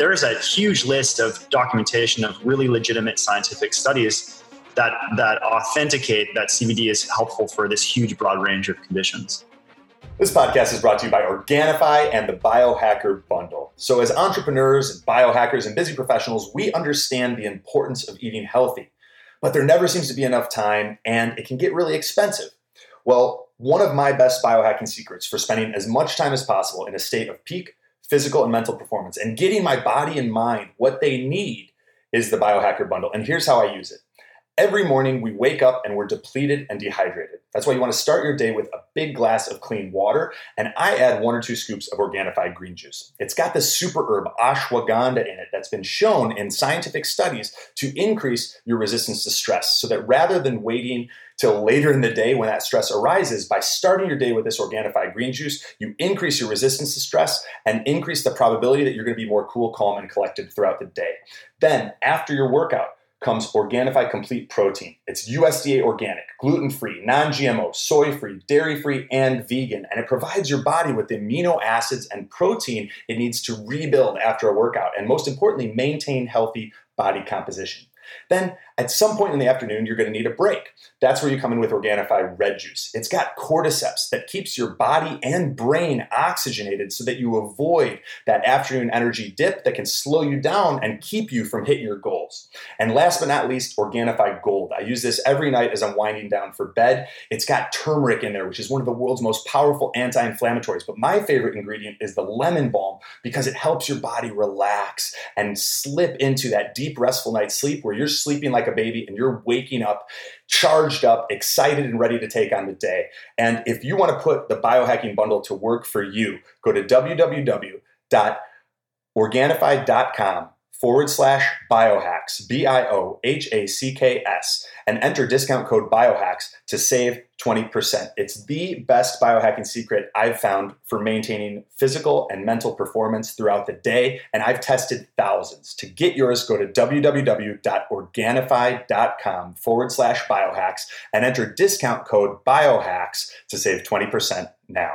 there is a huge list of documentation of really legitimate scientific studies that that authenticate that CBD is helpful for this huge broad range of conditions. This podcast is brought to you by Organifi and the Biohacker Bundle. So, as entrepreneurs biohackers and busy professionals, we understand the importance of eating healthy, but there never seems to be enough time and it can get really expensive. Well, one of my best biohacking secrets for spending as much time as possible in a state of peak physical and mental performance and getting my body and mind what they need is the biohacker bundle. And here's how I use it. Every morning we wake up and we're depleted and dehydrated. That's why you want to start your day with a big glass of clean water, and I add one or two scoops of Organifi green juice. It's got the super herb ashwagandha in it that's been shown in scientific studies to increase your resistance to stress, so that rather than waiting till later in the day when that stress arises, by starting your day with this Organifi green juice, you increase your resistance to stress and increase the probability that you're going to be more cool, calm, and collected throughout the day. Then, after your workout, comes Organifi Complete Protein. It's USDA organic, gluten free, non GMO, soy free, dairy free, and vegan. And it provides your body with the amino acids and protein it needs to rebuild after a workout. And most importantly, maintain healthy body composition. Then at some point in the afternoon, you're going to need a break. That's where you come in with Organifi Red Juice. It's got cordyceps that keeps your body and brain oxygenated so that you avoid that afternoon energy dip that can slow you down and keep you from hitting your goals. And last but not least, Organifi Gold. I use this every night as I'm winding down for bed. It's got turmeric in there, which is one of the world's most powerful anti inflammatories. But my favorite ingredient is the lemon balm because it helps your body relax and slip into that deep, restful night's sleep where you're sleeping like a baby and you're waking up charged up, excited, and ready to take on the day. And if you want to put the biohacking bundle to work for you, go to www.organifi.com forward slash biohacks, B I O H A C K S, and enter discount code biohacks to save 20%. It's the best biohacking secret I've found for maintaining physical and mental performance throughout the day, and I've tested thousands. To get yours, go to www.organifi.com forward slash biohacks and enter discount code biohacks to save 20% now.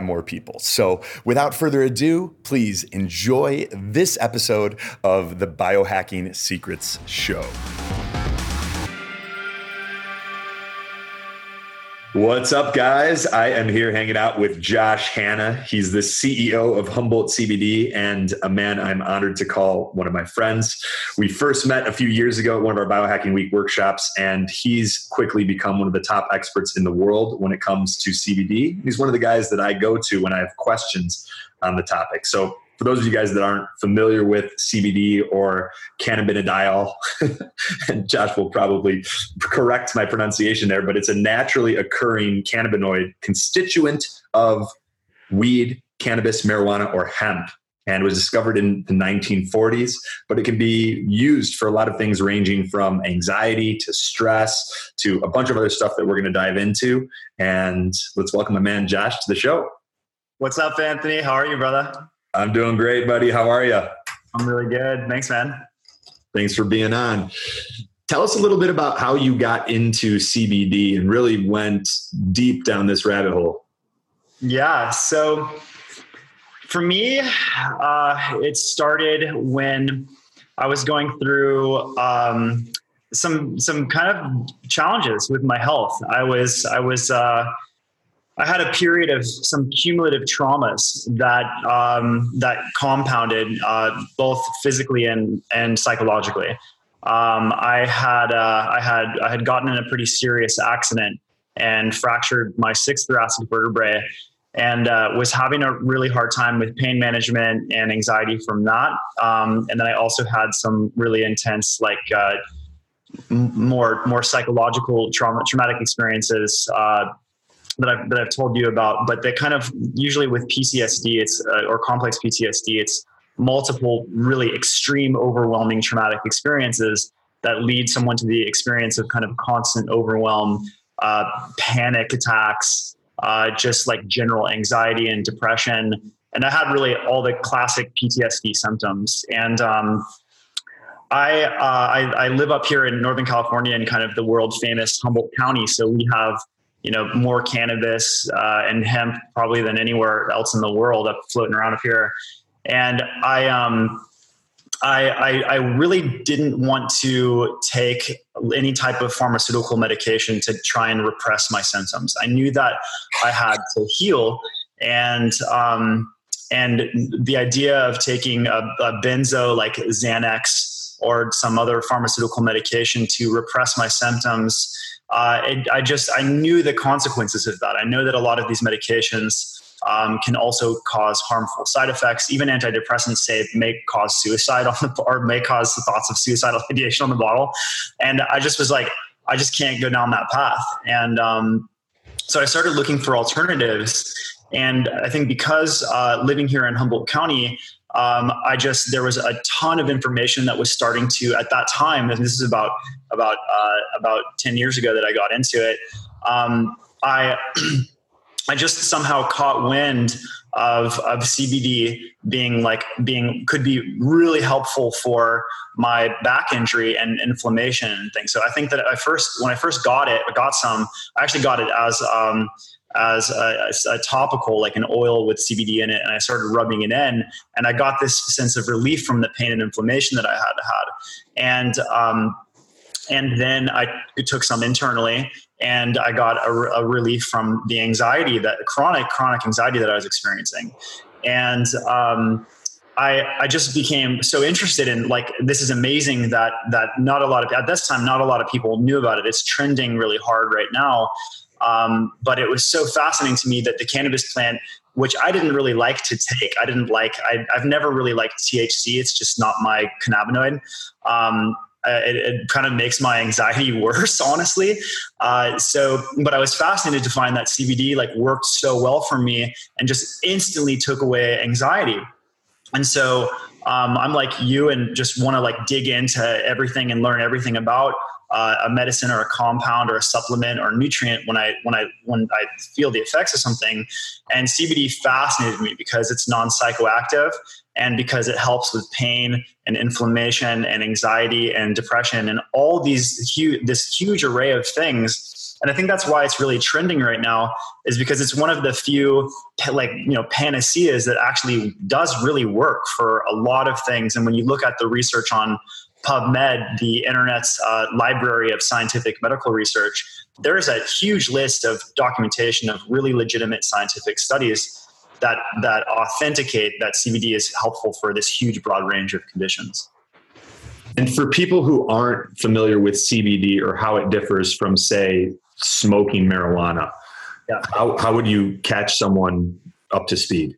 more people. So, without further ado, please enjoy this episode of the Biohacking Secrets Show. What's up, guys? I am here hanging out with Josh Hanna. He's the CEO of Humboldt CBD and a man I'm honored to call one of my friends. We first met a few years ago at one of our Biohacking Week workshops, and he's quickly become one of the top experts in the world when it comes to CBD. He's one of the guys that I go to when I have questions on the topic. So for those of you guys that aren't familiar with CBD or cannabidiol, Josh will probably correct my pronunciation there, but it's a naturally occurring cannabinoid constituent of weed, cannabis, marijuana, or hemp. And was discovered in the 1940s, but it can be used for a lot of things ranging from anxiety to stress to a bunch of other stuff that we're going to dive into. And let's welcome my man Josh to the show. What's up, Anthony? How are you, brother? I'm doing great, buddy. How are you? I'm really good. Thanks, man. Thanks for being on. Tell us a little bit about how you got into CBD and really went deep down this rabbit hole. Yeah. So for me, uh, it started when I was going through um, some some kind of challenges with my health. I was I was uh, I had a period of some cumulative traumas that um, that compounded uh, both physically and and psychologically. Um, I had uh, I had I had gotten in a pretty serious accident and fractured my sixth thoracic vertebrae and uh, was having a really hard time with pain management and anxiety from that. Um, and then I also had some really intense, like uh, more more psychological trauma, traumatic experiences uh, that I've that I've told you about. But that kind of usually with PTSD, it's uh, or complex PTSD, it's multiple really extreme, overwhelming traumatic experiences that lead someone to the experience of kind of constant overwhelm, uh, panic attacks uh, just like general anxiety and depression. And I had really all the classic PTSD symptoms. And um, I, uh, I, I live up here in Northern California in kind of the world famous Humboldt County. So we have you know more cannabis uh, and hemp probably than anywhere else in the world up floating around up here. And I um, I, I, I, really didn't want to take any type of pharmaceutical medication to try and repress my symptoms. I knew that I had to heal, and um, and the idea of taking a, a benzo like Xanax or some other pharmaceutical medication to repress my symptoms, uh, it, I just I knew the consequences of that. I know that a lot of these medications um, can also cause harmful side effects. Even antidepressants say may cause suicide on the or may cause the thoughts of suicidal ideation on the bottle. And I just was like, I just can't go down that path. And um, so I started looking for alternatives. And I think because uh, living here in Humboldt County, um, I just there was a ton of information that was starting to at that time, and this is about about uh, about ten years ago that I got into it. Um, I I just somehow caught wind of of CBD being like being could be really helpful for my back injury and inflammation and things. So I think that I first when I first got it, I got some. I actually got it as um, as a, a, topical, like an oil with CBD in it, and I started rubbing it in, and I got this sense of relief from the pain and inflammation that I had had, and um, and then I took some internally, and I got a, a relief from the anxiety that chronic chronic anxiety that I was experiencing, and um, I I just became so interested in like this is amazing that that not a lot of at this time not a lot of people knew about it. It's trending really hard right now, um, but it was so fascinating to me that the cannabis plant which I didn't really like to take. I didn't like, I, have never really liked THC. It's just not my cannabinoid. Um, uh, it, it, kind of makes my anxiety worse, honestly. Uh, so, but I was fascinated to find that CBD like worked so well for me and just instantly took away anxiety. And so um, I'm like you and just want to like dig into everything and learn everything about uh, a medicine or a compound or a supplement or a nutrient when I when I when I feel the effects of something. And CBD fascinated me because it's non psychoactive and because it helps with pain and inflammation and anxiety and depression and all these huge this huge array of things and i think that's why it's really trending right now is because it's one of the few like you know panaceas that actually does really work for a lot of things and when you look at the research on pubmed the internet's uh, library of scientific medical research there is a huge list of documentation of really legitimate scientific studies that that authenticate that CBD is helpful for this huge broad range of conditions. And for people who aren't familiar with CBD or how it differs from, say, smoking marijuana, yeah. how, how would you catch someone up to speed?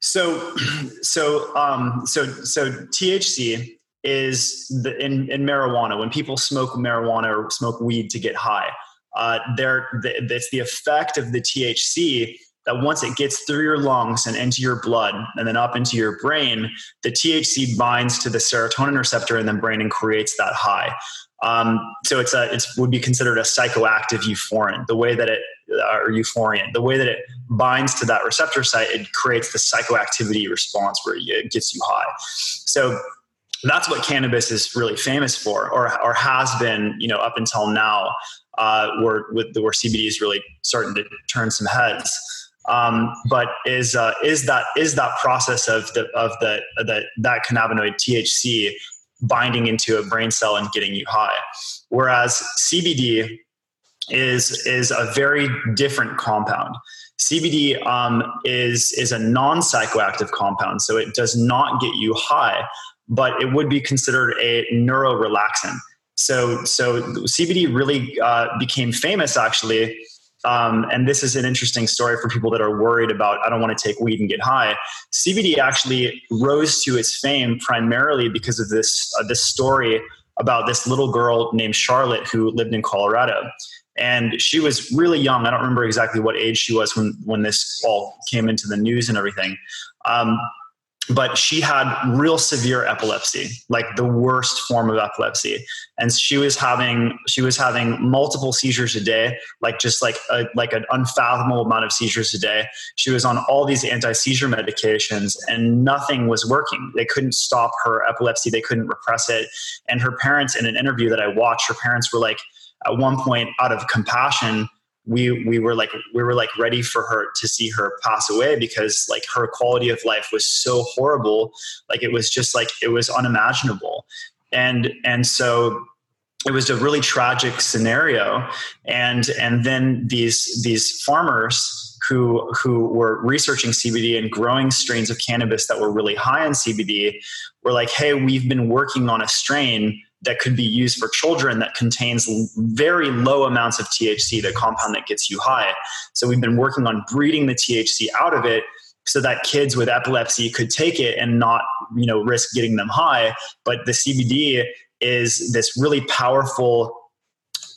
So, so, um, so, so THC is the, in, in marijuana. When people smoke marijuana or smoke weed to get high, uh, there, the, it's the effect of the THC that once it gets through your lungs and into your blood and then up into your brain, the THC binds to the serotonin receptor in the brain and creates that high. Um, so it's a it would be considered a psychoactive euphorin. The way that it or euphorian, the way that it binds to that receptor site, it creates the psychoactivity response where it gets you high. So that's what cannabis is really famous for, or or has been, you know, up until now, uh, where with where CBD is really starting to turn some heads. Um, but is uh, is that is that process of the of the, the that cannabinoid THC binding into a brain cell and getting you high, whereas CBD is is a very different compound. CBD um, is is a non psychoactive compound, so it does not get you high, but it would be considered a neurorelaxant. So so CBD really uh, became famous actually. Um, and this is an interesting story for people that are worried about I don't want to take weed and get high. CBD actually rose to its fame primarily because of this uh, this story about this little girl named Charlotte who lived in Colorado and she was really young. I don't remember exactly what age she was when when this all came into the news and everything. Um, but she had real severe epilepsy, like the worst form of epilepsy, and she was having she was having multiple seizures a day, like just like a, like an unfathomable amount of seizures a day. She was on all these anti seizure medications, and nothing was working. They couldn't stop her epilepsy. They couldn't repress it. And her parents, in an interview that I watched, her parents were like at one point out of compassion we we were like we were like ready for her to see her pass away because like her quality of life was so horrible. Like it was just like it was unimaginable. And and so it was a really tragic scenario. And and then these these farmers who who were researching CBD and growing strains of cannabis that were really high in CBD were like hey we've been working on a strain that could be used for children that contains very low amounts of THC, the compound that gets you high. So we've been working on breeding the THC out of it so that kids with epilepsy could take it and not, you know, risk getting them high. But the CBD is this really powerful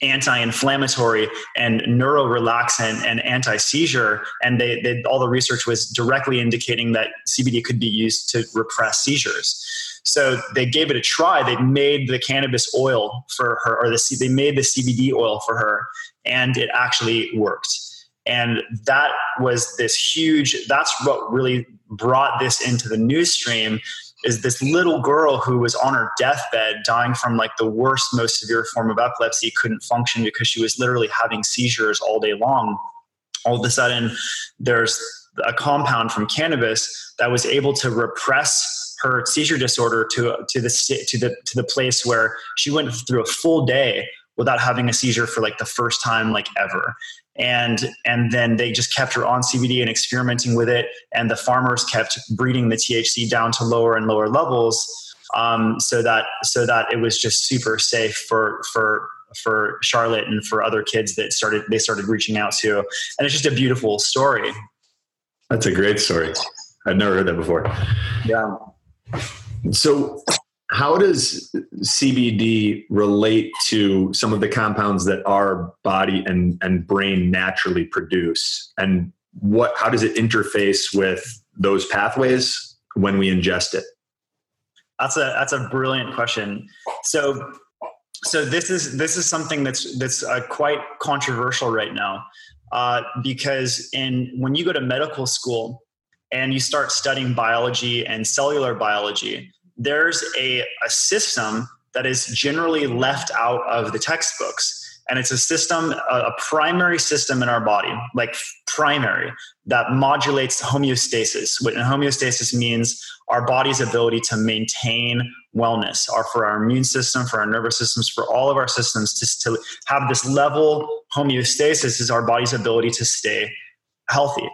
anti-inflammatory and neurorelaxant and anti-seizure and they, they, all the research was directly indicating that cbd could be used to repress seizures so they gave it a try. They made the cannabis oil for her, or the they made the CBD oil for her, and it actually worked. And that was this huge. That's what really brought this into the news stream. Is this little girl who was on her deathbed, dying from like the worst, most severe form of epilepsy, couldn't function because she was literally having seizures all day long. All of a sudden, there's a compound from cannabis that was able to repress her seizure disorder to to the to the to the place where she went through a full day without having a seizure for like the first time like ever and and then they just kept her on CBD and experimenting with it. And the farmers kept breeding the THC down to lower and lower levels um, so that so that it was just super safe for for for Charlotte and for other kids that started they started reaching out to. And it's just a beautiful story. That's a great story. I've never heard that before. Yeah. So, how does CBD relate to some of the compounds that our body and, and brain naturally produce? And what how does it interface with those pathways when we ingest it? That's a that's a brilliant question. So so this is this is something that's that's uh, quite controversial right now uh, because in when you go to medical school and you start studying biology and cellular biology, there's a, a system that is generally left out of the textbooks. And it's a system, a, primary system in our body, like primary, that modulates homeostasis. What homeostasis means our body's ability to maintain wellness, or for our immune system, for our nervous systems, for all of our systems, just to have this level homeostasis is our body's ability to stay healthy.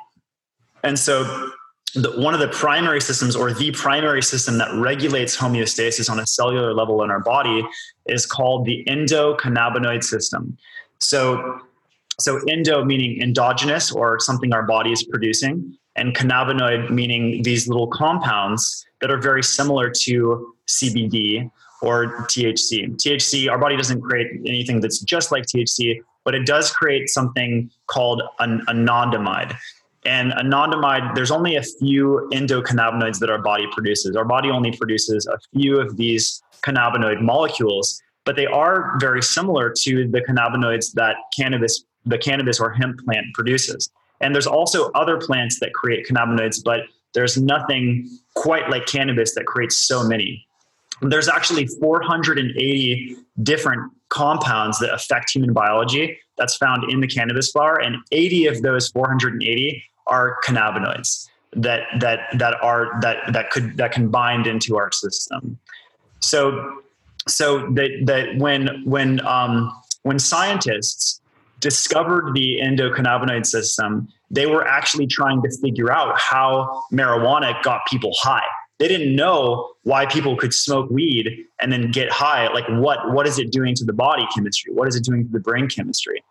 And so the, one of the primary systems or the primary system that regulates homeostasis on a cellular level in our body is called the endocannabinoid system. So, so endo meaning endogenous or something our body is producing, and cannabinoid meaning these little compounds that are very similar to CBD or THC. THC, our body doesn't create anything that's just like THC, but it does create something called an anandamide. And anandamide, there's only a few endocannabinoids that our body produces. Our body only produces a few of these cannabinoid molecules, but they are very similar to the cannabinoids that cannabis, the cannabis or hemp plant produces. And there's also other plants that create cannabinoids, but there's nothing quite like cannabis that creates so many. there's actually 480 different compounds that affect human biology that's found in the cannabis flower, and 80 of those 480 are cannabinoids that that that are that that could that can bind into our system. So so that that when when um, when scientists discovered the endocannabinoid system, they were actually trying to figure out how marijuana got people high. They didn't know why people could smoke weed and then get high. Like what what is it doing to the body chemistry? What is it doing to the brain chemistry?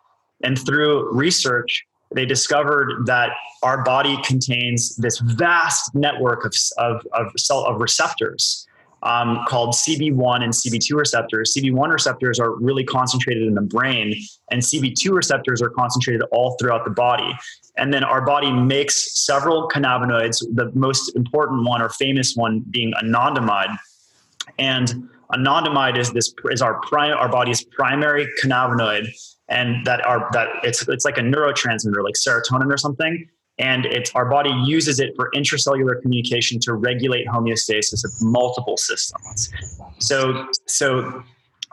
And through research, they discovered that our body contains this vast network of, of, of, cell, of receptors um, called CB1 and CB2 receptors. CB1 receptors are really concentrated in the brain, and CB2 receptors are concentrated all throughout the body. And then our body makes several cannabinoids, the most important one or famous one being anandamide. And anandamide is this is our prime our body's primary cannabinoid and that are that it's it's like a neurotransmitter like serotonin or something and it's our body uses it for intracellular communication to regulate homeostasis of multiple systems. So so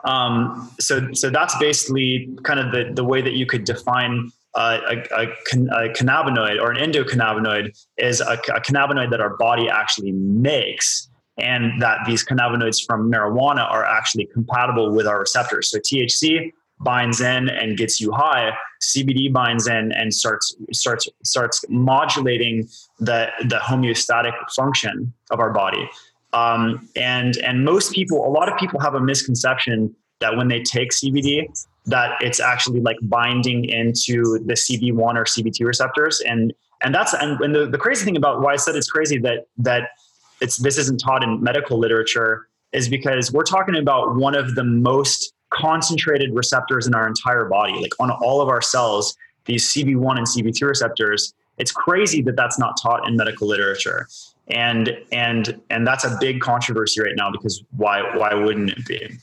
um, so so that's basically kind of the the way that you could define uh, a, a, a, cannabinoid or an endocannabinoid is a, a cannabinoid that our body actually makes and that these cannabinoids from marijuana are actually compatible with our receptors. So thc binds in and gets you high cbd binds in and starts starts starts modulating the the homeostatic function of our body. Um, and and most people a lot of people have a misconception that when they take cbd that it's actually like binding into the cb1 or cb2 receptors. And and that's and, and the, the crazy thing about why i said it's crazy that that it's this isn't taught in medical literature is because we're talking about one of the most concentrated receptors in our entire body, like on all of our cells, these CB1 and CB2 receptors. It's crazy that that's not taught in medical literature. And and and that's a big controversy right now because why why wouldn't it be?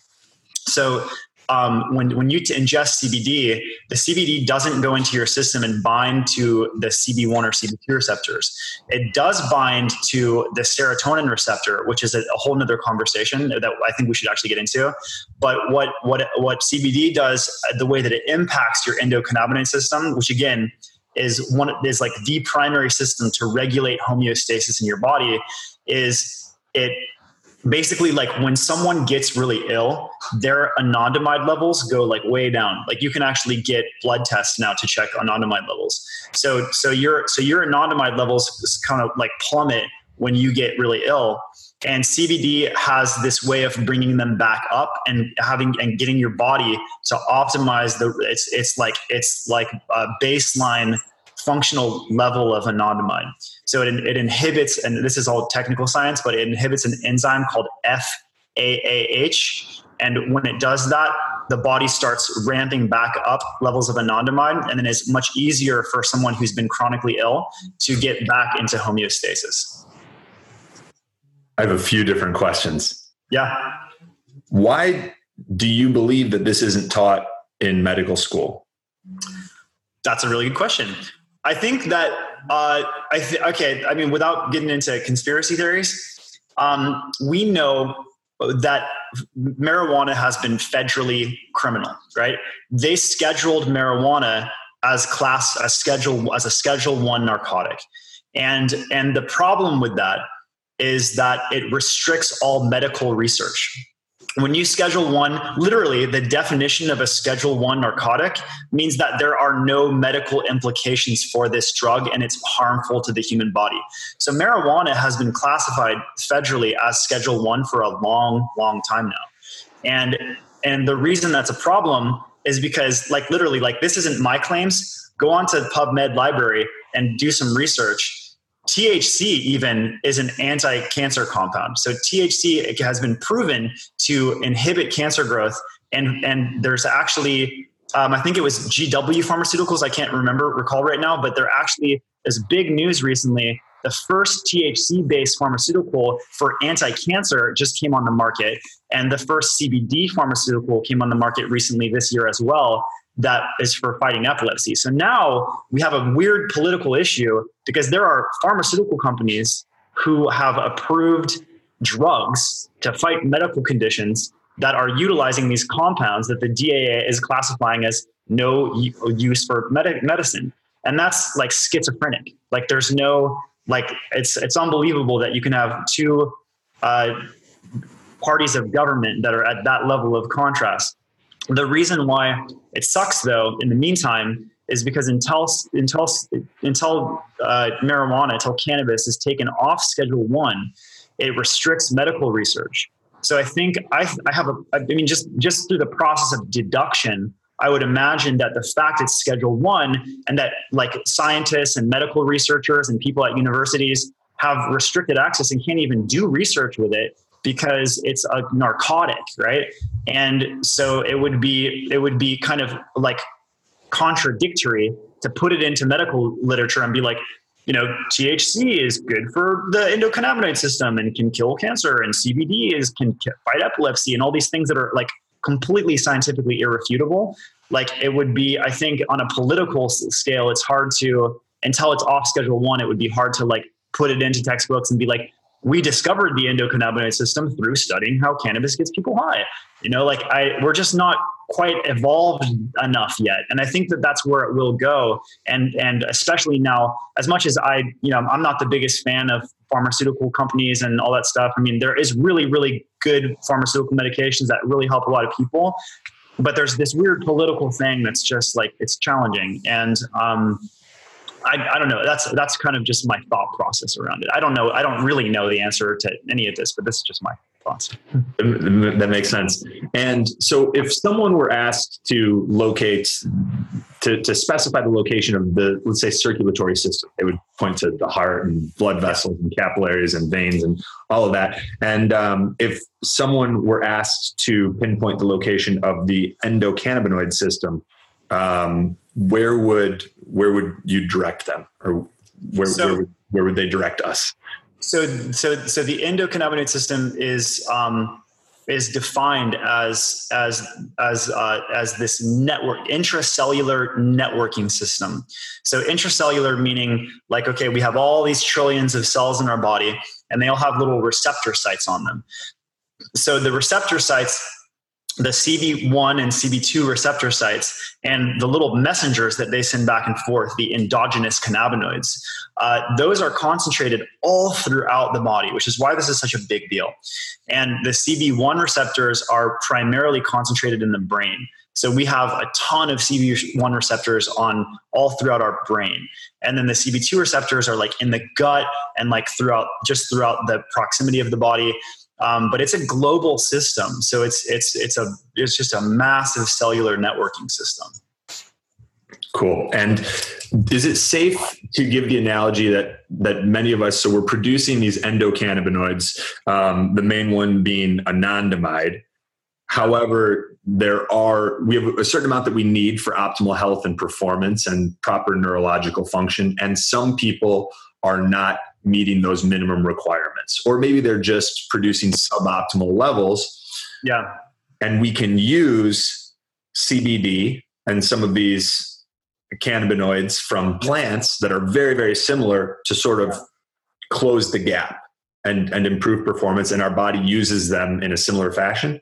So um, when, when you ingest CBD, the CBD doesn't go into your system and bind to the CB1 or CB2 receptors. It does bind to the serotonin receptor, which is a, a whole nother conversation that I think we should actually get into. But what, what, what CBD does, the way that it impacts your endocannabinoid system, which again is one is like the primary system to regulate homeostasis in your body, is it basically like when someone gets really ill their anandamide levels go like way down. Like you can actually get blood tests now to check anandamide levels. So so your so your anandamide levels kind of like plummet when you get really ill. And cbd has this way of bringing them back up and having and getting your body to optimize the it's it's like it's like a baseline functional level of anandamide. So it, it inhibits, and this is all technical science, but it inhibits an enzyme called FAAH. And when it does that, the body starts ramping back up levels of anandamide, and then it's much easier for someone who's been chronically ill to get back into homeostasis. I have a few different questions. Yeah. Why do you believe that this isn't taught in medical school? That's a really good question. I think that uh, I th- okay. I mean, without getting into conspiracy theories, um, we know that marijuana has been federally criminal. Right? They scheduled marijuana as class as schedule as a Schedule One narcotic, and and the problem with that is that it restricts all medical research when you schedule one literally the definition of a schedule one narcotic means that there are no medical implications for this drug and it's harmful to the human body. So marijuana has been classified federally as schedule one for a long long time now. And and the reason that's a problem is because like literally like this isn't my claims. Go on to pubmed library and do some research THC even is an anti-cancer compound. So THC has been proven to inhibit cancer growth, and and there's actually um, I think it was GW Pharmaceuticals. I can't remember recall right now, but there actually is big news recently. The first THC-based pharmaceutical for anti-cancer just came on the market, and the first CBD pharmaceutical came on the market recently this year as well that is for fighting epilepsy. So now we have a weird political issue because there are pharmaceutical companies who have approved drugs to fight medical conditions that are utilizing these compounds that the DEA is classifying as no use for med- medicine. And that's like schizophrenic. Like there's no like it's it's unbelievable that you can have two uh, parties of government that are at that level of contrast. The reason why it sucks, though, in the meantime, is because until until until uh, marijuana, until cannabis is taken off Schedule One, it restricts medical research. So I think I, I have a I mean just just through the process of deduction, I would imagine that the fact it's Schedule One and that like scientists and medical researchers and people at universities have restricted access and can't even do research with it because it's a narcotic, right? And so it would be it would be kind of like contradictory to put it into medical literature and be like, you know, THC is good for the endocannabinoid system and can kill cancer, and CBD is can fight epilepsy, and all these things that are like completely scientifically irrefutable. Like it would be, I think, on a political scale, it's hard to until it's off Schedule One. It would be hard to like put it into textbooks and be like, we discovered the endocannabinoid system through studying how cannabis gets people high. You know, like I, we're just not quite evolved enough yet, and I think that that's where it will go. And and especially now, as much as I, you know, I'm not the biggest fan of pharmaceutical companies and all that stuff. I mean, there is really, really good pharmaceutical medications that really help a lot of people, but there's this weird political thing that's just like it's challenging and. um I, I don't know. That's that's kind of just my thought process around it. I don't know. I don't really know the answer to any of this, but this is just my thoughts. That makes sense. And so, if someone were asked to locate, to, to specify the location of the, let's say, circulatory system, they would point to the heart and blood vessels and capillaries and veins and all of that. And um, if someone were asked to pinpoint the location of the endocannabinoid system, um, where would where would you direct them, or where so, where, would, where would they direct us? So so so the endocannabinoid system is um, is defined as as as uh, as this network intracellular networking system. So intracellular meaning like okay, we have all these trillions of cells in our body, and they all have little receptor sites on them. So the receptor sites the CB1 and CB2 receptor sites and the little messengers that they send back and forth, the endogenous cannabinoids, uh, those are concentrated all throughout the body, which is why this is such a big deal. And the CB1 receptors are primarily concentrated in the brain. So we have a ton of CB1 receptors on all throughout our brain. And then the CB2 receptors are like in the gut and like throughout just throughout the proximity of the body. Um, but it's a global system, so it's it's it's a it's just a massive cellular networking system. Cool. And is it safe to give the analogy that that many of us so we're producing these endocannabinoids, um, the main one being anandamide. However, there are we have a certain amount that we need for optimal health and performance and proper neurological function, and some people are not meeting those minimum requirements or maybe they're just producing suboptimal levels. Yeah. And we can use cbd and some of these cannabinoids from plants that are very very similar to sort of close the gap and and improve performance and our body uses them in a similar fashion.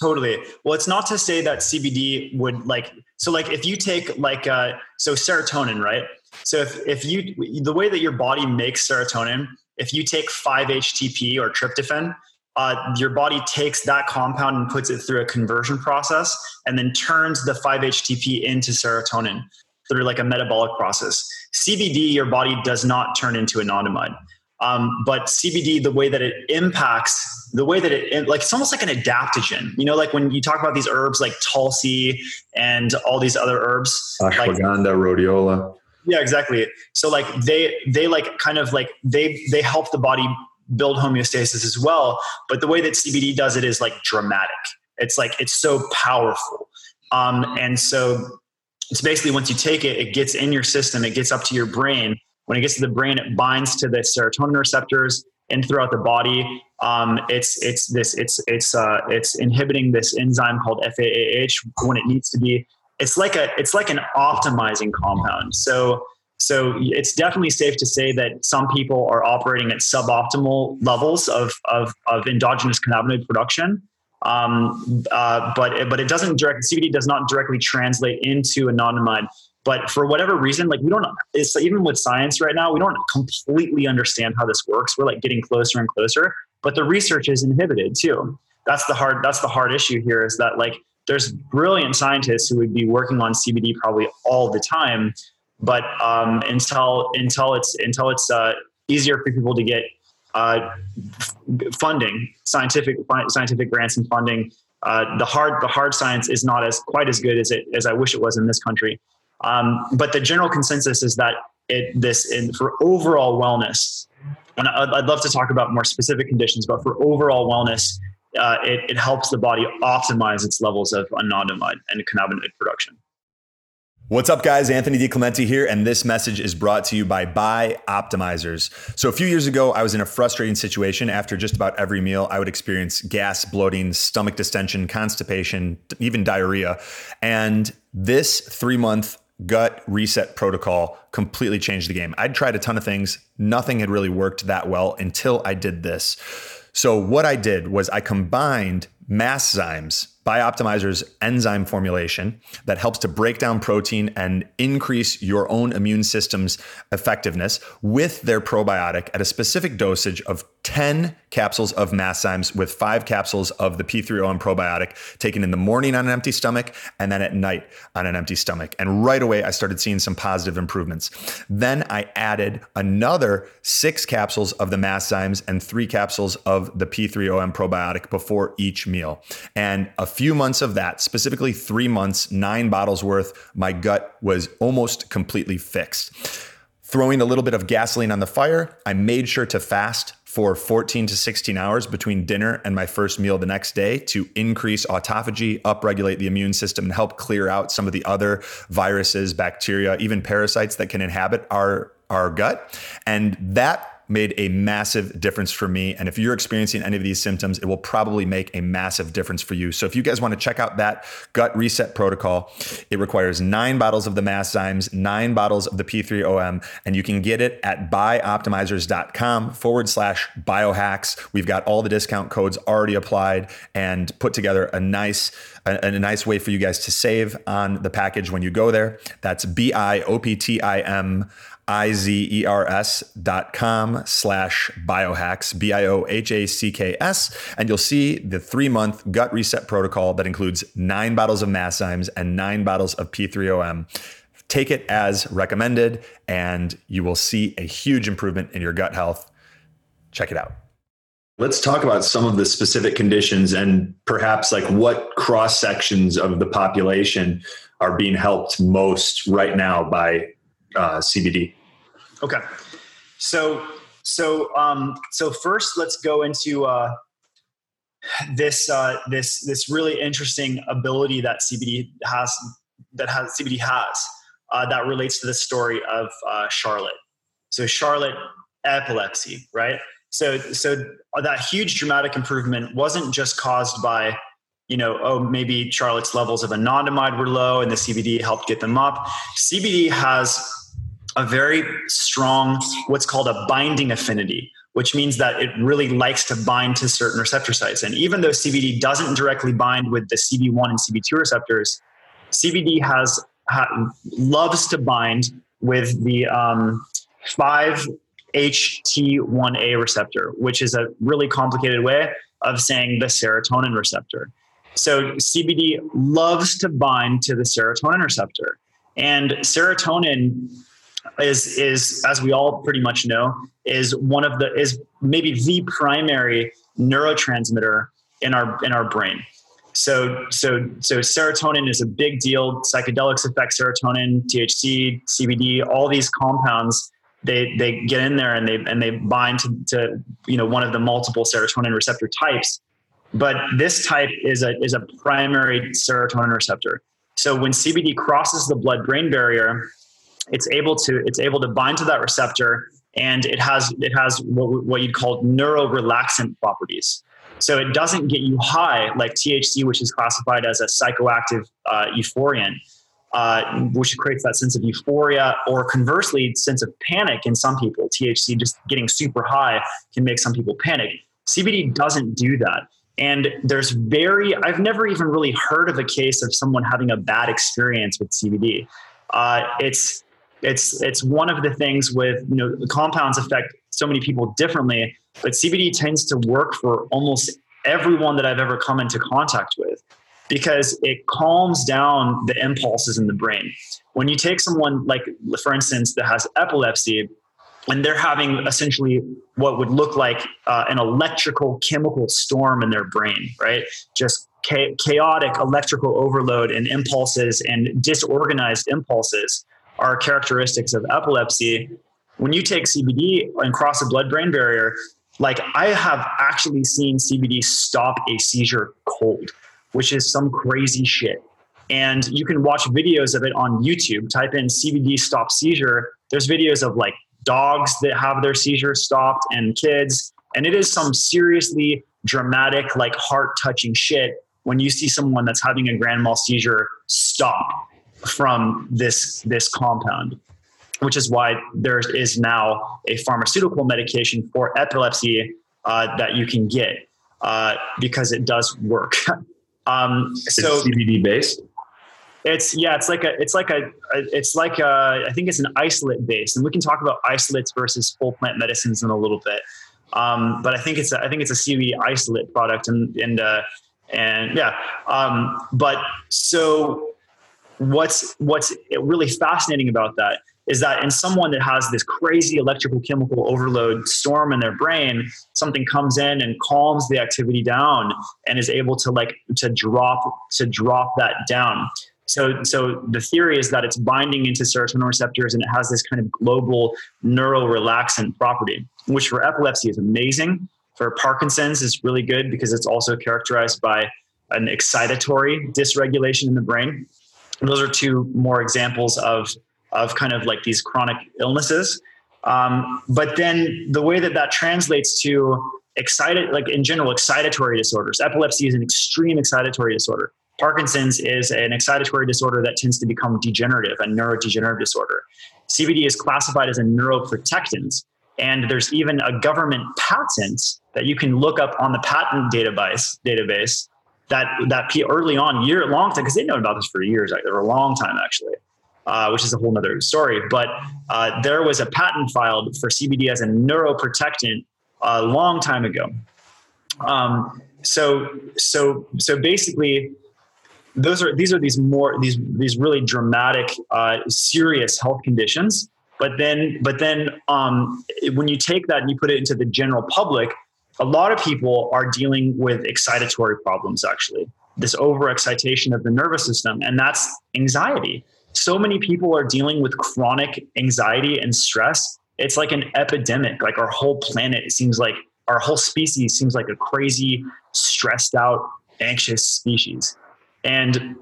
Totally. Well it's not to say that cbd would like so like if you take like uh so serotonin right so if, if you the way that your body makes serotonin, if you take 5-HTP or tryptophan, uh, your body takes that compound and puts it through a conversion process and then turns the 5-HTP into serotonin through like a metabolic process. CBD, your body does not turn into anandamide. Um, but CBD, the way that it impacts, the way that it, like, it's almost like an adaptogen. You know, like when you talk about these herbs like Tulsi and all these other herbs. Ashwagandha, like, rhodiola yeah exactly. So like they they like kind of like they they help the body build homeostasis as well but the way that cbd does it is like dramatic. It's like it's so powerful. Um and so it's basically once you take it it gets in your system it gets up to your brain. When it gets to the brain it binds to the serotonin receptors and throughout the body. Um, it's it's this it's it's uh, it's inhibiting this enzyme called FAAH when it needs to be it's like a it's like an optimizing compound. So So it's definitely safe to say that some people are operating at suboptimal levels of, of, of endogenous cannabinoid production. Um, uh, but but it doesn't direct CBD does not directly translate into anandamide. But for whatever reason, like we don't, it's even with science right now, we don't completely understand how this works. We're like getting closer and closer, but the research is inhibited too. That's the hard, that's the hard issue here is that like there's brilliant scientists who would be working on CBD probably all the time, but um, until until it's until it's uh, easier for people to get uh, funding, scientific scientific grants and funding. Uh, the hard the hard science is not as quite as good as it as I wish it was in this country. Um, but the general consensus is that it this in, for overall wellness, and I'd, I'd, love to talk about more specific conditions, but for overall wellness, uh, it, it helps the body optimize its levels of anandamide and cannabinoid production. What's up, guys? Anthony DiClemente here, and this message is brought to you by Bioptimizers. So, a few years ago, I was in a frustrating situation. After just about every meal, I would experience gas, bloating, stomach distension, constipation, even diarrhea. And this three month gut reset protocol completely changed the game. I'd tried a ton of things, nothing had really worked that well until I did this. So, what I did was I combined Masszymes Bioptimizer's enzyme formulation that helps to break down protein and increase your own immune system's effectiveness with their probiotic at a specific dosage of 10 capsules of Masszymes with five capsules of the P3OM probiotic taken in the morning on an empty stomach and then at night on an empty stomach. And right away, I started seeing some positive improvements. Then I added another six capsules of the Masszymes and three capsules of the P3OM probiotic before each meal. And a few months of that, specifically three months, nine bottles worth, my gut was almost completely fixed. Throwing a little bit of gasoline on the fire, I made sure to fast for 14 to 16 hours between dinner and my first meal the next day to increase autophagy, upregulate the immune system, and help clear out some of the other viruses, bacteria, even parasites that can inhabit our, our gut. And that made a massive difference for me. And if you're experiencing any of these symptoms, it will probably make a massive difference for you. So if you guys want to check out that gut reset protocol, it requires nine bottles of the Masszymes, nine bottles of the P3OM, and you can get it at bioptimizers.com forward slash biohacks. We've got all the discount codes already applied and put together a nice a, a nice way for you guys to save on the package when you go there. That's B I O P T I M I-Z-E-R-S dot com slash biohacks, B-I-O-H-A-C-K-S. And you'll see the three month gut reset protocol that includes nine bottles of Masszymes and nine bottles of P3OM. Take it as recommended, and you will see a huge improvement in your gut health. Check it out. Let's talk about some of the specific conditions and perhaps like what cross sections of the population are being helped most right now by uh, CBD. Okay, so so um, so first, let's go into uh, this uh, this this really interesting ability that CBD has that has CBD has uh, that relates to the story of uh, Charlotte. So Charlotte epilepsy, right? So so that huge dramatic improvement wasn't just caused by you know, oh, maybe Charlotte's levels of anandamide were low and the CBD helped get them up. CBD has a very strong, what's called a binding affinity, which means that it really likes to bind to certain receptor sites. And even though CBD doesn't directly bind with the CB1 and CB2 receptors, CBD has ha, loves to bind with the um, 5-HT1A receptor, which is a really complicated way of saying the serotonin receptor. So CBD loves to bind to the serotonin receptor. And serotonin is is as we all pretty much know is one of the is maybe the primary neurotransmitter in our in our brain. So so so serotonin is a big deal. Psychedelics affect serotonin, THC, CBD, all these compounds. They they get in there and they and they bind to, to you know one of the multiple serotonin receptor types. But this type is a is a primary serotonin receptor. So when CBD crosses the blood brain barrier, it's able to it's able to bind to that receptor and it has it has what, what you'd call neurorelaxant properties so it doesn't get you high like thc which is classified as a psychoactive uh, euphoriant uh, which creates that sense of euphoria, or conversely, sense of panic in some people. THC just getting super high can make some people panic. CBD doesn't do that. And there's very, I've never even really heard of a case of someone having a bad experience with CBD. Uh, it's it's it's one of the things with you know the compounds affect so many people differently, but CBD tends to work for almost everyone that I've ever come into contact with because it calms down the impulses in the brain. When you take someone like, for instance, that has epilepsy, and they're having essentially what would look like uh, an electrical chemical storm in their brain, right? Just chaotic electrical overload and impulses and disorganized impulses are characteristics of epilepsy. When you take CBD and cross the blood brain barrier, like I have actually seen CBD stop a seizure cold which is some crazy shit. And you can watch videos of it on YouTube. Type in CBD stop seizure. There's videos of like dogs that have their seizures stopped and kids. And it is some seriously dramatic, like heart touching shit when you see someone that's having a grand mal seizure stop from this this compound which is why there is now a pharmaceutical medication for epilepsy uh, that you can get uh, because it does work Um, so it's CBD based. It's yeah, it's like a, it's like a, it's like a, I think it's an isolate base, and we can talk about isolates versus full plant medicines in a little bit. Um, but I think it's a, I think it's a CBD isolate product, and and uh, and yeah. Um, but so what's what's really fascinating about that is that in someone that has this crazy electrical chemical overload storm in their brain something comes in and calms the activity down and is able to like to drop to drop that down. So so the theory is that it's binding into serotonin receptors and it has this kind of global neural relaxant property which for epilepsy is amazing. For parkinson's is really good because it's also characterized by an excitatory dysregulation in the brain those are two more examples of of kind of like these chronic illnesses. Um, but then the way that that translates to excited, like in general, excitatory disorders. Epilepsy is an extreme excitatory disorder. Parkinson's is an excitatory disorder that tends to become degenerative, a neurodegenerative disorder. CBD is classified as a neuroprotectant, and there's even a government patent that you can look up on the patent database database that that early on year long time because they know about this for years, for a long time actually uh, which is a whole other story. But uh, there was a patent filed for CBD as a neuroprotectant a long time ago. Um, so, so, so basically, those are these are these more these these really dramatic, uh, serious health conditions. But then, but then, um, when you take that and you put it into the general public, a lot of people are dealing with excitatory problems. Actually, this overexcitation of the nervous system, and that's anxiety so many people are dealing with chronic anxiety and stress. It's like an epidemic. Like our whole planet seems like our whole species seems like a crazy, stressed out, anxious species. And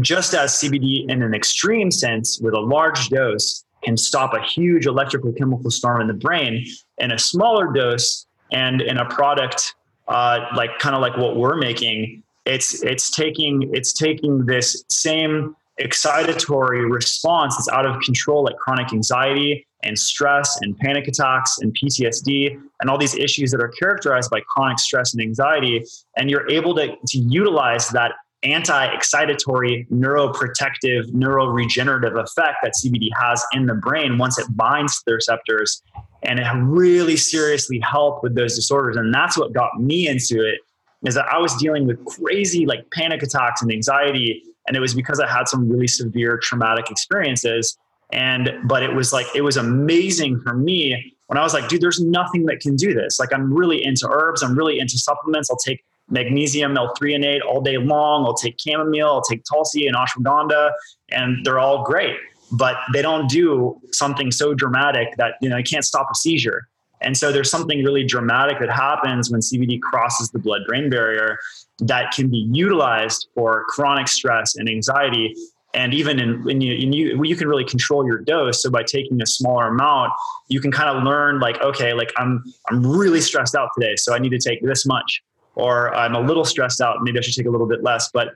just as CBD, in an extreme sense, with a large dose, can stop a huge electrical chemical storm in the brain, in a smaller dose and in a product uh, like kind of like what we're making, it's it's taking it's taking this same excitatory response that's out of control, like chronic anxiety and stress and panic attacks and PTSD and all these issues that are characterized by chronic stress and anxiety. And you're able to, to utilize that anti excitatory, neuroprotective, neuroregenerative effect that CBD has in the brain once it binds to the receptors. And it really seriously help with those disorders. And that's what got me into it is that I was dealing with crazy like panic attacks and anxiety and it was because I had some really severe traumatic experiences. And but it was like it was amazing for me when I was like, dude, there's nothing that can do this. Like I'm really into herbs. I'm really into supplements. I'll take magnesium L-threonate all day long. I'll take chamomile. I'll take tulsi and ashwagandha, and they're all great. But they don't do something so dramatic that you know you can't stop a seizure. And so there's something really dramatic that happens when CBD crosses the blood brain barrier that can be utilized for chronic stress and anxiety. And even in, in you, in you, you can really control your dose. So by taking a smaller amount, you can kind of learn like, okay, like I'm, I'm really stressed out today. So I need to take this much, or I'm a little stressed out. Maybe I should take a little bit less. But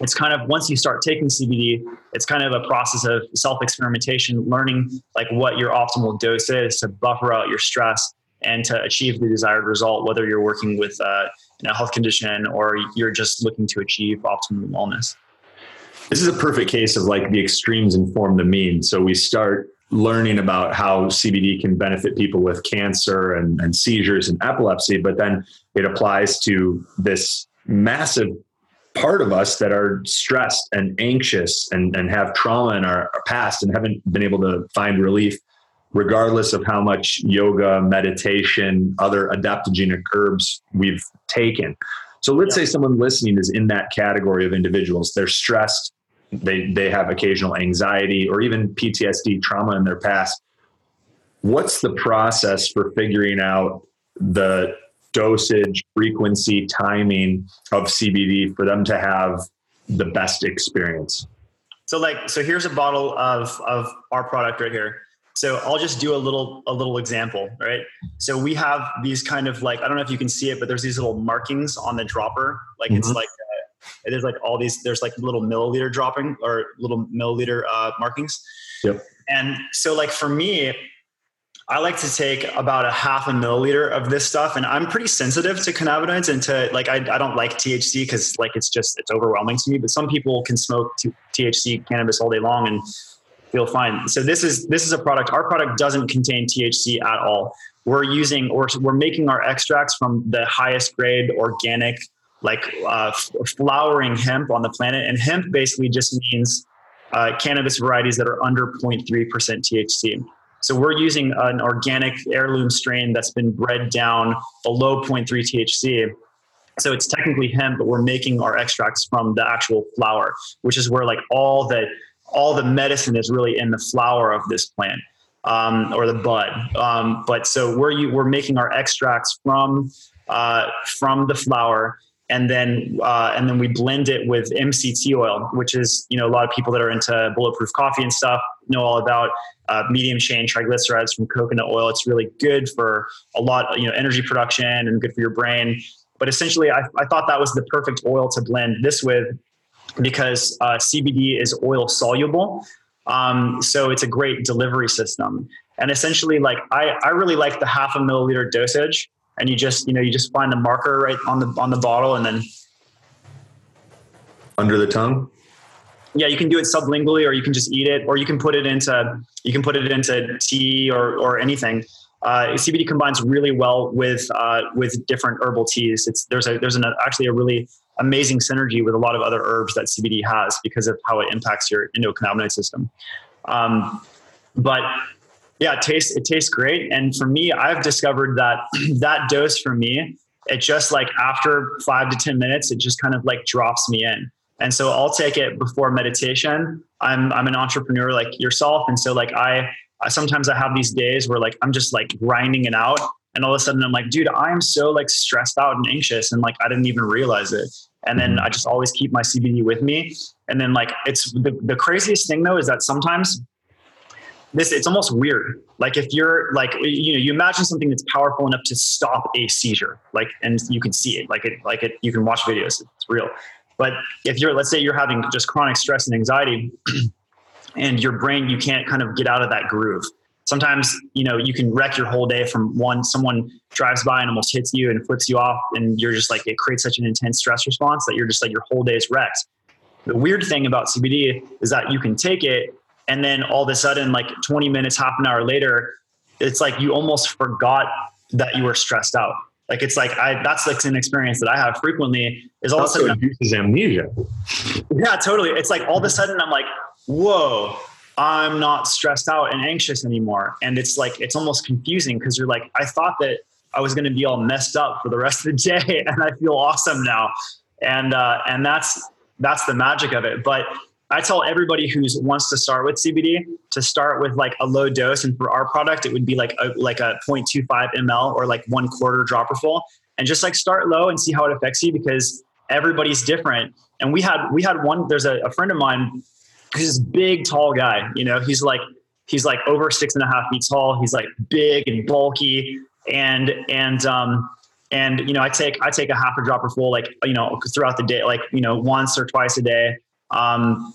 it's kind of once you start taking CBD, it's kind of a process of self experimentation, learning like what your optimal dose is to buffer out your stress and to achieve the desired result, whether you're working with uh, a health condition or you're just looking to achieve optimal wellness. This is a perfect case of like the extremes inform the mean. So we start learning about how CBD can benefit people with cancer and, and seizures and epilepsy, but then it applies to this massive part of us that are stressed and anxious and, and have trauma in our, past and haven't been able to find relief regardless of how much yoga, meditation, other adaptogenic herbs we've taken. So let's yeah. say someone listening is in that category of individuals. They're stressed, they they have occasional anxiety or even PTSD trauma in their past. What's the process for figuring out the dosage, frequency, timing of CBD for them to have the best experience? So like so here's a bottle of of our product right here. So I'll just do a little a little example, right? So we have these kind of like I don't know if you can see it, but there's these little markings on the dropper. Like mm-hmm. it's like it is like all these. There's like little milliliter dropping or little milliliter uh, markings. Yep. And so like for me, I like to take about a half a milliliter of this stuff, and I'm pretty sensitive to cannabinoids and to like I, I don't like THC because like it's just it's overwhelming to me. But some people can smoke THC cannabis all day long and feel fine. So this is this is a product. Our product doesn't contain THC at all. We're using or we're making our extracts from the highest grade organic like uh, flowering hemp on the planet, and hemp basically just means uh, cannabis varieties that are under 0.3% THC. So we're using an organic heirloom strain that's been bred down below 0.3 THC. So it's technically hemp, but we're making our extracts from the actual flower, which is where like all the all the medicine is really in the flower of this plant um, or the bud. Um, but so we're we're making our extracts from uh, from the flower, and then uh, and then we blend it with MCT oil, which is you know a lot of people that are into bulletproof coffee and stuff know all about uh, medium chain triglycerides from coconut oil. It's really good for a lot, you know, energy production and good for your brain. But essentially, I, I thought that was the perfect oil to blend this with because uh, CBD is oil soluble. Um, so it's a great delivery system. And essentially, like I, I really like the half a milliliter dosage. And you just, you know, you just find the marker right on the on the bottle, and then under the tongue yeah, you can do it sublingually, or you can just eat it, or you can put it into you can put it into tea or or anything. Uh, CBD combines really well with uh, with different herbal teas. It's there's a there's an, actually a really amazing synergy with a lot of other herbs that CBD has because of how it impacts your endocannabinoid system. Um, but yeah, it tastes it tastes great. And for me, I've discovered that that dose for me, it just like after five to ten minutes, it just kind of like drops me in. And so I'll take it before meditation. I'm I'm an entrepreneur like yourself, and so like I, sometimes I have these days where like I'm just like grinding it out, and all of a sudden I'm like, dude, I am so like stressed out and anxious, and like I didn't even realize it. And then I just always keep my CBD with me. And then like it's the, the craziest thing though is that sometimes this it's almost weird. Like if you're like you know you imagine something that's powerful enough to stop a seizure, like and you can see it, like it like it you can watch videos, it's real. But if you're, let's say you're having just chronic stress and anxiety and your brain, you can't kind of get out of that groove. Sometimes, you know, you can wreck your whole day from one, someone drives by and almost hits you and flips you off. And you're just like, it creates such an intense stress response that you're just like, your whole day is wrecked. The weird thing about CBD is that you can take it and then all of a sudden, like 20 minutes, half an hour later, it's like you almost forgot that you were stressed out. Like it's like I that's like an experience that I have frequently is all also of a sudden induces amnesia. Yeah, totally. It's like all of a sudden I'm like, whoa, I'm not stressed out and anxious anymore. And it's like it's almost confusing because you're like, I thought that I was gonna be all messed up for the rest of the day and I feel awesome now. And uh and that's that's the magic of it. But I tell everybody who wants to start with CBD to start with like a low dose, and for our product, it would be like a like a 0.25 ml or like one quarter dropper full, and just like start low and see how it affects you because everybody's different. And we had we had one. There's a, a friend of mine who's this big, tall guy. You know, he's like he's like over six and a half feet tall. He's like big and bulky, and and um and you know I take I take a half a dropper full like you know throughout the day, like you know once or twice a day. Um,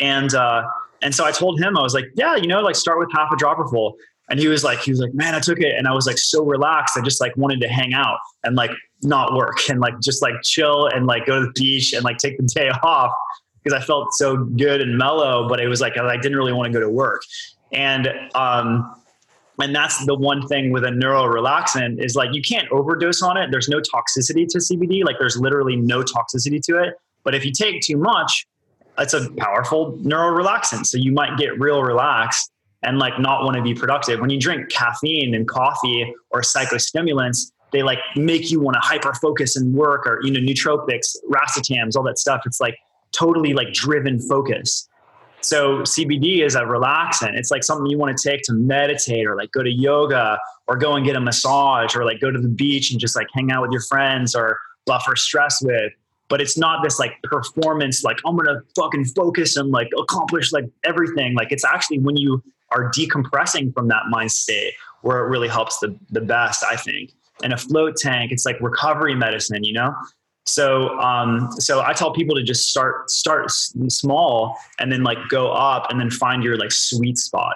and uh, and so I told him I was like, yeah, you know, like start with half a dropper full. And he was like, he was like, man, I took it, and I was like so relaxed. I just like wanted to hang out and like not work and like just like chill and like go to the beach and like take the day off because I felt so good and mellow. But it was like I didn't really want to go to work, and um, and that's the one thing with a neuro relaxant is like you can't overdose on it. There's no toxicity to CBD. Like there's literally no toxicity to it. But if you take too much, it's a powerful neuro relaxant. So you might get real relaxed and like not want to be productive. When you drink caffeine and coffee or psychostimulants, they like make you want to hyper focus and work or you know nootropics, racetams, all that stuff. It's like totally like driven focus. So CBD is a relaxant. It's like something you want to take to meditate or like go to yoga or go and get a massage or like go to the beach and just like hang out with your friends or buffer stress with. But it's not this like performance, like I'm gonna fucking focus and like accomplish like everything. Like it's actually when you are decompressing from that mind state where it really helps the the best, I think. And a float tank, it's like recovery medicine, you know? So, um, so I tell people to just start start small and then like go up and then find your like sweet spot.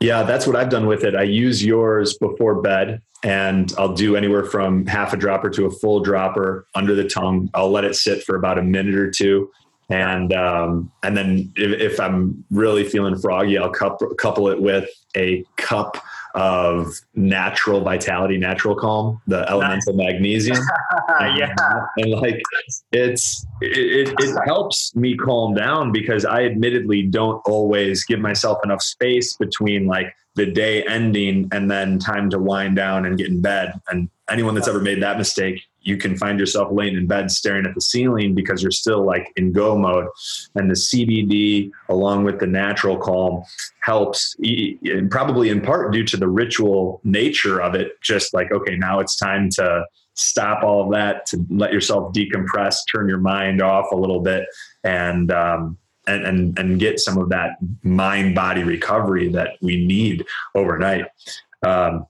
Yeah, that's what I've done with it. I use yours before bed and I'll do anywhere from half a dropper to a full dropper under the tongue. I'll let it sit for about a minute or two. And um, and then if, if I'm really feeling froggy, I'll couple, couple it with a cup of natural vitality, natural calm, the elemental nice. magnesium. yeah. And like it's it, it, it helps me calm down because I admittedly don't always give myself enough space between like the day ending and then time to wind down and get in bed. And anyone that's ever made that mistake, you can find yourself laying in bed staring at the ceiling because you're still like in go mode. And the CBD, along with the natural calm, helps, and probably in part due to the ritual nature of it. Just like, okay, now it's time to stop all of that, to let yourself decompress, turn your mind off a little bit, and um, and, and and get some of that mind body recovery that we need overnight. Um,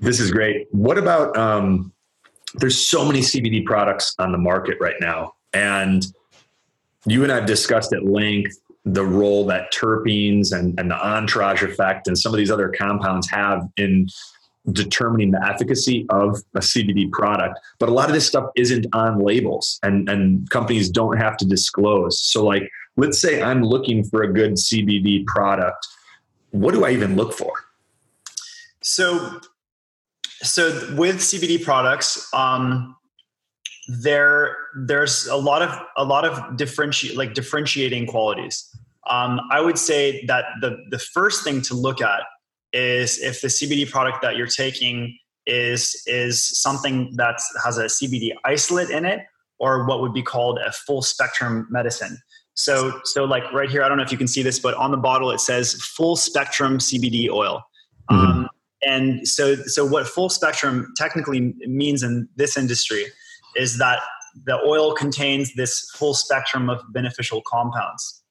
this is great. What about um, there's so many CBD products on the market right now, and you and I've discussed at length the role that terpenes and, and the entourage effect and some of these other compounds have in determining the efficacy of a CBD product. But a lot of this stuff isn't on labels and, and companies don't have to disclose. So like let's say I'm looking for a good CBD product. What do I even look for? So, so with CBD products, um, there there's a lot of a lot of differentiate like differentiating qualities. Um, I would say that the the first thing to look at is if the CBD product that you're taking is is something that has a CBD isolate in it, or what would be called a full spectrum medicine. So, so like right here, I don't know if you can see this, but on the bottle it says full spectrum CBD oil. Mm-hmm. Um, and so, so what full spectrum technically means in this industry is that the oil contains this full spectrum of beneficial compounds.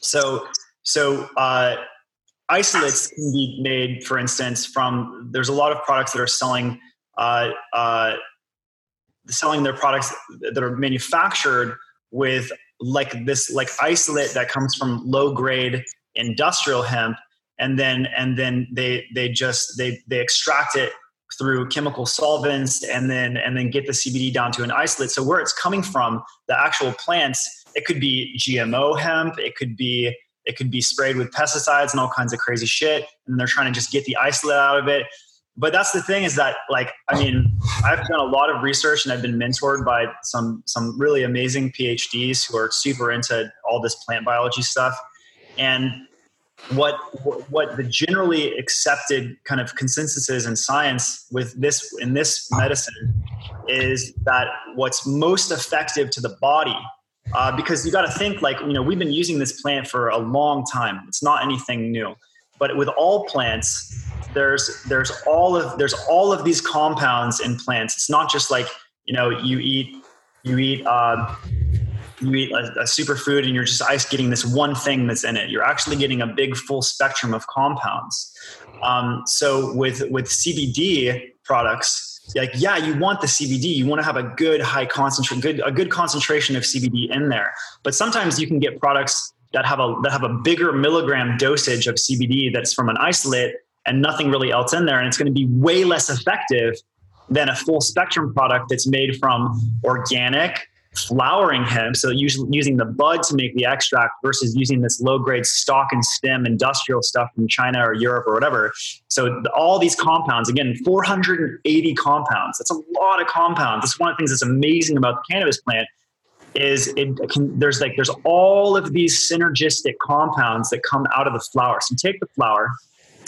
So, so uh, isolates can be made, for instance, from there's a lot of products that are selling uh, uh, selling their products that are manufactured with like this like isolate that comes from low grade industrial hemp and then and then they they just they they extract it through chemical solvents and then and then get the CBD down to an isolate. So where it's coming from, the actual plants, it could be GMO hemp, it could be it could be sprayed with pesticides and all kinds of crazy shit, and they're trying to just get the isolate out of it but that's the thing is that like i mean i've done a lot of research and i've been mentored by some some really amazing phds who are super into all this plant biology stuff. And what what the generally accepted kind of consensus is in science with this in this medicine is that what's most effective to the body uh, because you got to think like you know we've been using this plant for a long time. It's not anything new. But with all plants there's there's all of there's all of these compounds in plants. It's not just like you know you eat you eat uh, you eat a, a superfood and you're just ice getting this one thing that's in it. You're actually getting a big full spectrum of compounds. Um, so with with cbd products like yeah you want the cbd you want to have a good high concentration good a good concentration of cbd in there. But sometimes you can get products that have a that have a bigger milligram dosage of cbd that's from an isolate and nothing really else in there and it's going to be way less effective than a full spectrum product that's made from organic flowering hemp, so using, using the bud to make the extract versus using this low grade stalk and stem industrial stuff from China or Europe or whatever. So all these compounds, again, 480 compounds. That's a lot of compounds. That's one of the things that's amazing about the cannabis plant is it can, there's like there's all of these synergistic compounds that come out of the flower. So you take the flower,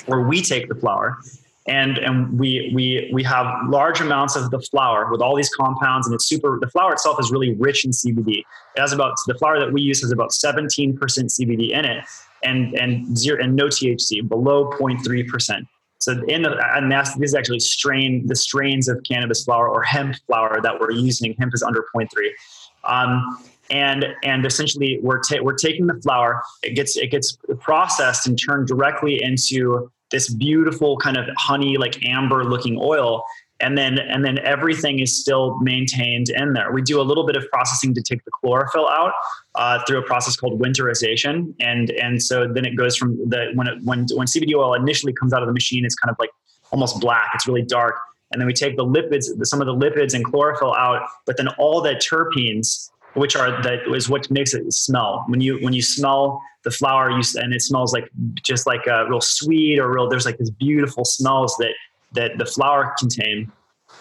or we take the flower, and and we we we have large amounts of the flower with all these compounds and it's super the flower itself is really rich in cbd it has about the flower that we use has about 17% cbd in it and and zero and no thc below 0.3% so in the and that's this is actually strain the strains of cannabis flower or hemp flower that we're using. Hemp is under 0.3 um, and and essentially we're ta- we're taking the flower it gets it gets processed and turned directly into this beautiful kind of honey like amber looking oil. And then and then everything is still maintained in there. We do a little bit of processing to take the chlorophyll out uh, through a process called winterization. And and so then it goes from the when it when when cbd oil initially comes out of the machine it's kind of like almost black. It's really dark. And then we take the lipids some of the lipids and chlorophyll out but then all the terpenes which are that is what makes it smell. When you when you smell the flower, you and it smells like just like a real sweet or real. There's like this beautiful smells that that the flower contain.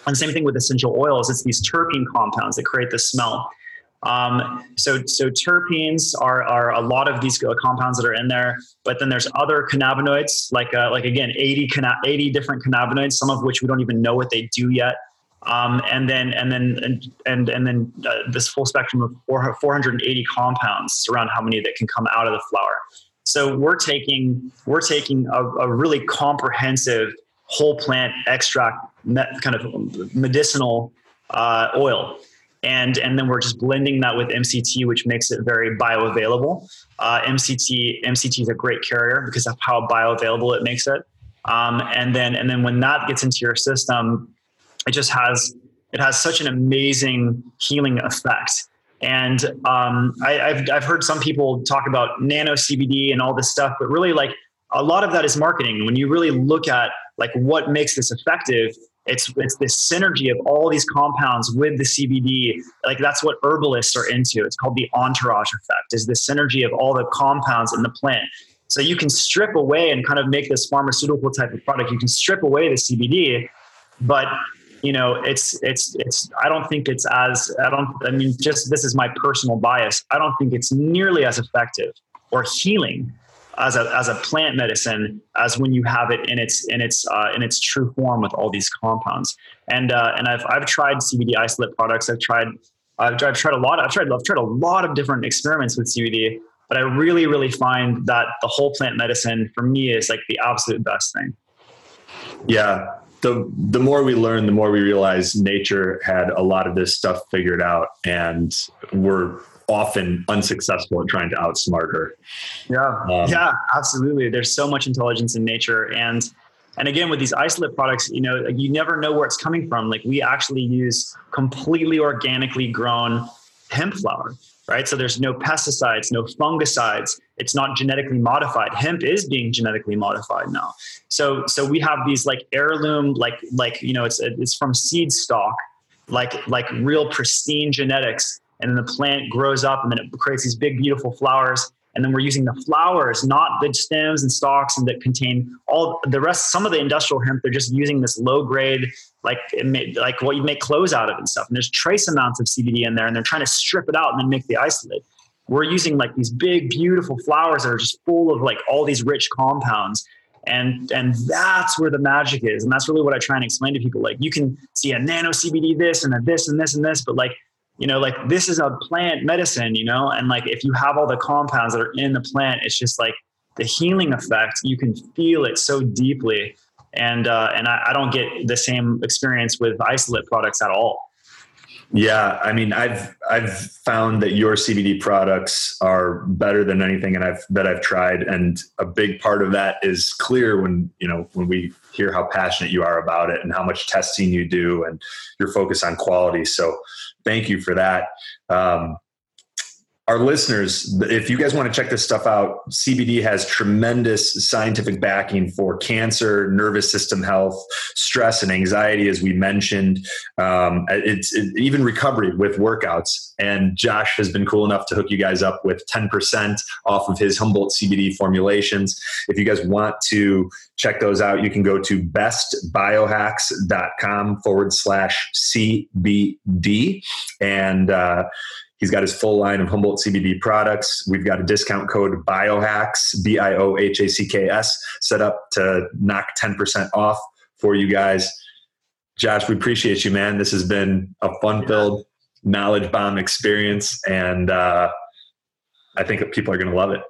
And same thing with essential oils. It's these terpene compounds that create the smell. Um, so, so terpenes are, are a lot of these compounds that are in there, but then there's other cannabinoids, like, uh, like again, 80, 80 different cannabinoids, some of which we don't even know what they do yet. Um, and then and then and and, and then uh, this full spectrum of 480 compounds is around how many that can come out of the flower. So we're taking we're taking a, a really comprehensive whole plant extract kind of medicinal uh, oil. And, and then we're just blending that with MCT, which makes it very bioavailable. Uh, MCT MCT is a great carrier because of how bioavailable it makes it. Um, and then and then when that gets into your system, it just has it has such an amazing healing effect. And um, I, have I've heard some people talk about nano CBD and all this stuff, but really like a lot of that is marketing. When you really look at like what makes this effective, it's it's this synergy of all these compounds with the CBD. Like that's what herbalists are into. It's called the entourage effect. Is the synergy of all the compounds in the plant. So you can strip away and kind of make this pharmaceutical type of product. You can strip away the CBD, but you know it's it's it's i don't think it's as i don't i mean just this is my personal bias i don't think it's nearly as effective or healing as a as a plant medicine as when you have it in its in its uh, in its true form with all these compounds and uh, and i've i've tried cbd isolate products i've tried I've tried, I've tried a lot. I've tried. I've tried a lot of different experiments with CBD, but I really, really find that the whole plant medicine for me is like the absolute best thing. Yeah, the the more we learn, the more we realize nature had a lot of this stuff figured out, and we're often unsuccessful at trying to outsmart her. Yeah, um, yeah, absolutely. There's so much intelligence in nature, and and again with these isolate products, you know, you never know where it's coming from. Like we actually use completely organically grown hemp flower right? So there's no pesticides, no fungicides. It's not genetically modified. Hemp is being genetically modified now. So so we have these like heirloom, like like you know, it's it's from seed stock, like like real pristine genetics, and then the plant grows up, and then it creates these big beautiful flowers. And then we're using the flowers, not the stems and stalks, and that contain all the rest. Some of the industrial hemp, they're just using this low grade like like what you make clothes out of and stuff. And there's trace amounts of CBD in there, and they're trying to strip it out and then make the isolate. We're using like these big, beautiful flowers that are just full of like all these rich compounds. And and that's where the magic is. And that's really what I try and explain to people. Like you can see a nano CBD this and a this and this and this, but like you know, like this is a plant medicine, you know, and like if you have all the compounds that are in the plant, it's just like the healing effect. You can feel it so deeply and uh, and I, I, don't get the same experience with isolate products at all. Yeah, I mean, I've I've found that your CBD products are better than anything, and I've that I've tried, and a big part of that is clear when you know when we hear how passionate you are about it and how much testing you do and your focus on quality. So, thank you for that. Um, our listeners, if you guys want to check this stuff out, CBD has tremendous scientific backing for cancer, nervous system health, stress, and anxiety, as we mentioned. Um, it's it, even recovery with workouts. And Josh has been cool enough to hook you guys up with 10% off of his Humboldt CBD formulations. If you guys want to check those out, you can go to bestbiohacks.com forward slash CBD. And, uh, He's got his full line of Humboldt CBD products. We've got a discount code BIOHACKS, B I O H A C K S, set up to knock 10% off for you guys. Josh, we appreciate you, man. This has been a fun filled knowledge bomb experience. And uh, I think people are going to love it.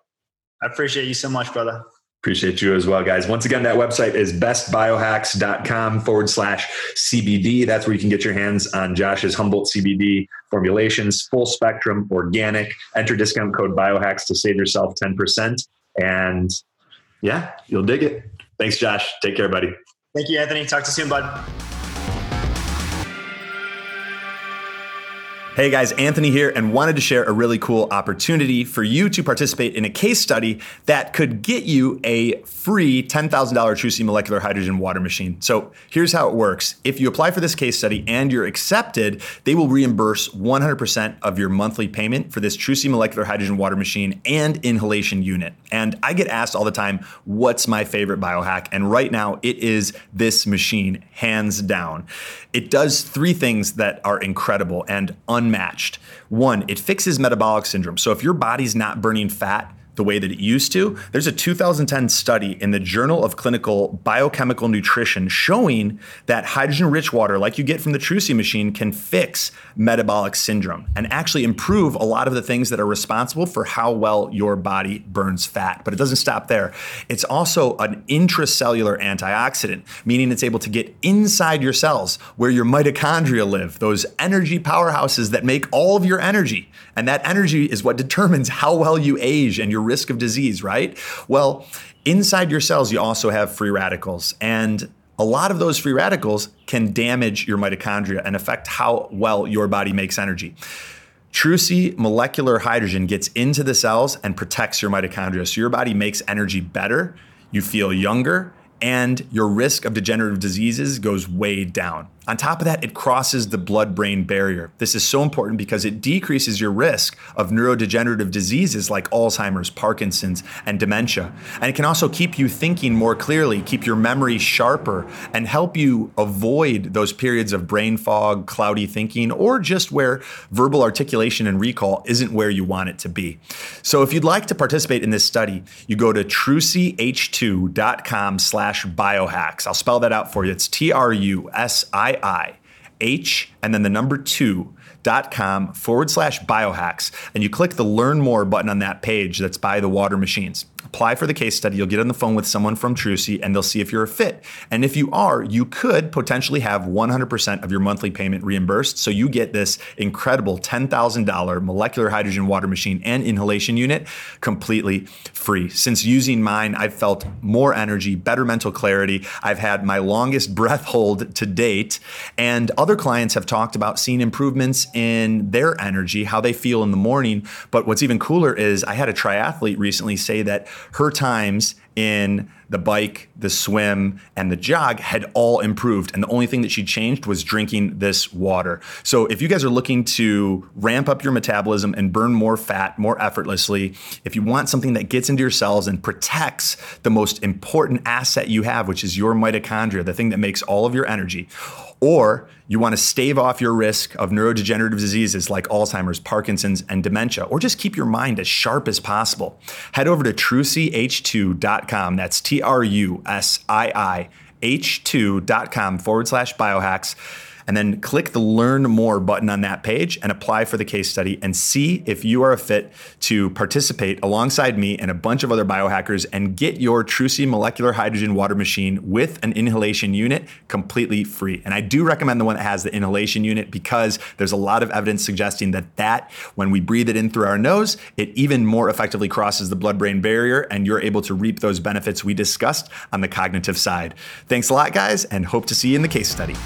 I appreciate you so much, brother. Appreciate you as well, guys. Once again, that website is bestbiohacks.com forward slash CBD. That's where you can get your hands on Josh's Humboldt CBD formulations, full spectrum, organic. Enter discount code biohacks to save yourself 10%. And yeah, you'll dig it. Thanks, Josh. Take care, buddy. Thank you, Anthony. Talk to you soon, bud. Hey guys, Anthony here, and wanted to share a really cool opportunity for you to participate in a case study that could get you a free $10,000 Trusii molecular hydrogen water machine. So here's how it works. If you apply for this case study and you're accepted, they will reimburse 100% of your monthly payment for this Trusii molecular hydrogen water machine and inhalation unit. And I get asked all the time, what's my favorite biohack? And right now it is this machine, hands down. It does three things that are incredible and unmatched. One, it fixes metabolic syndrome. So if your body's not burning fat, the way that it used to. There's a 2010 study in the Journal of Clinical Biochemical Nutrition showing that hydrogen rich water, like you get from the Trusii machine, can fix metabolic syndrome and actually improve a lot of the things that are responsible for how well your body burns fat. But it doesn't stop there. It's also an intracellular antioxidant, meaning it's able to get inside your cells where your mitochondria live, those energy powerhouses that make all of your energy. And that energy is what determines how well you age and your risk of disease, right? Well, inside your cells, you also have free radicals. And a lot of those free radicals can damage your mitochondria and affect how well your body makes energy. Trusii molecular hydrogen gets into the cells and protects your mitochondria. So your body makes energy better, you feel younger, and your risk of degenerative diseases goes way down. On top of that, it crosses the blood brain barrier. This is so important because it decreases your risk of neurodegenerative diseases like Alzheimer's, Parkinson's, and dementia. And it can also keep you thinking more clearly, keep your memory sharper, and help you avoid those periods of brain fog, cloudy thinking, or just where verbal articulation and recall isn't where you want it to be. So if you'd like to participate in this study, you go to trusiih2.com slash biohacks. I'll spell that out for you. It's T-R-U-S-I I H and then the number two dot com forward slash biohacks. And you click the learn more button on that page that's by the water machines apply for the case study. You'll get on the phone with someone from Trusii and they'll see if you're a fit. And if you are, you could potentially have 100% of your monthly payment reimbursed. So you get this incredible $10,000 molecular hydrogen water machine and inhalation unit completely free. Since using mine, I've felt more energy, better mental clarity. I've had my longest breath hold to date. And other clients have talked about seeing improvements in their energy, how they feel in the morning. But what's even cooler is I had a triathlete recently say that her times in the bike, the swim, and the jog had all improved. And the only thing that she changed was drinking this water. So if you guys are looking to ramp up your metabolism and burn more fat more effortlessly, if you want something that gets into your cells and protects the most important asset you have, which is your mitochondria, the thing that makes all of your energy, or you want to stave off your risk of neurodegenerative diseases like Alzheimer's, Parkinson's, and dementia, or just keep your mind as sharp as possible, head over to trusiih2.com. That's T R U S I I H2.com forward slash biohacks and then click the Learn More button on that page and apply for the case study and see if you are a fit to participate alongside me and a bunch of other biohackers and get your Trusii molecular hydrogen water machine with an inhalation unit completely free. And I do recommend the one that has the inhalation unit because there's a lot of evidence suggesting that that when we breathe it in through our nose, it even more effectively crosses the blood-brain barrier and you're able to reap those benefits we discussed on the cognitive side. Thanks a lot guys and hope to see you in the case study.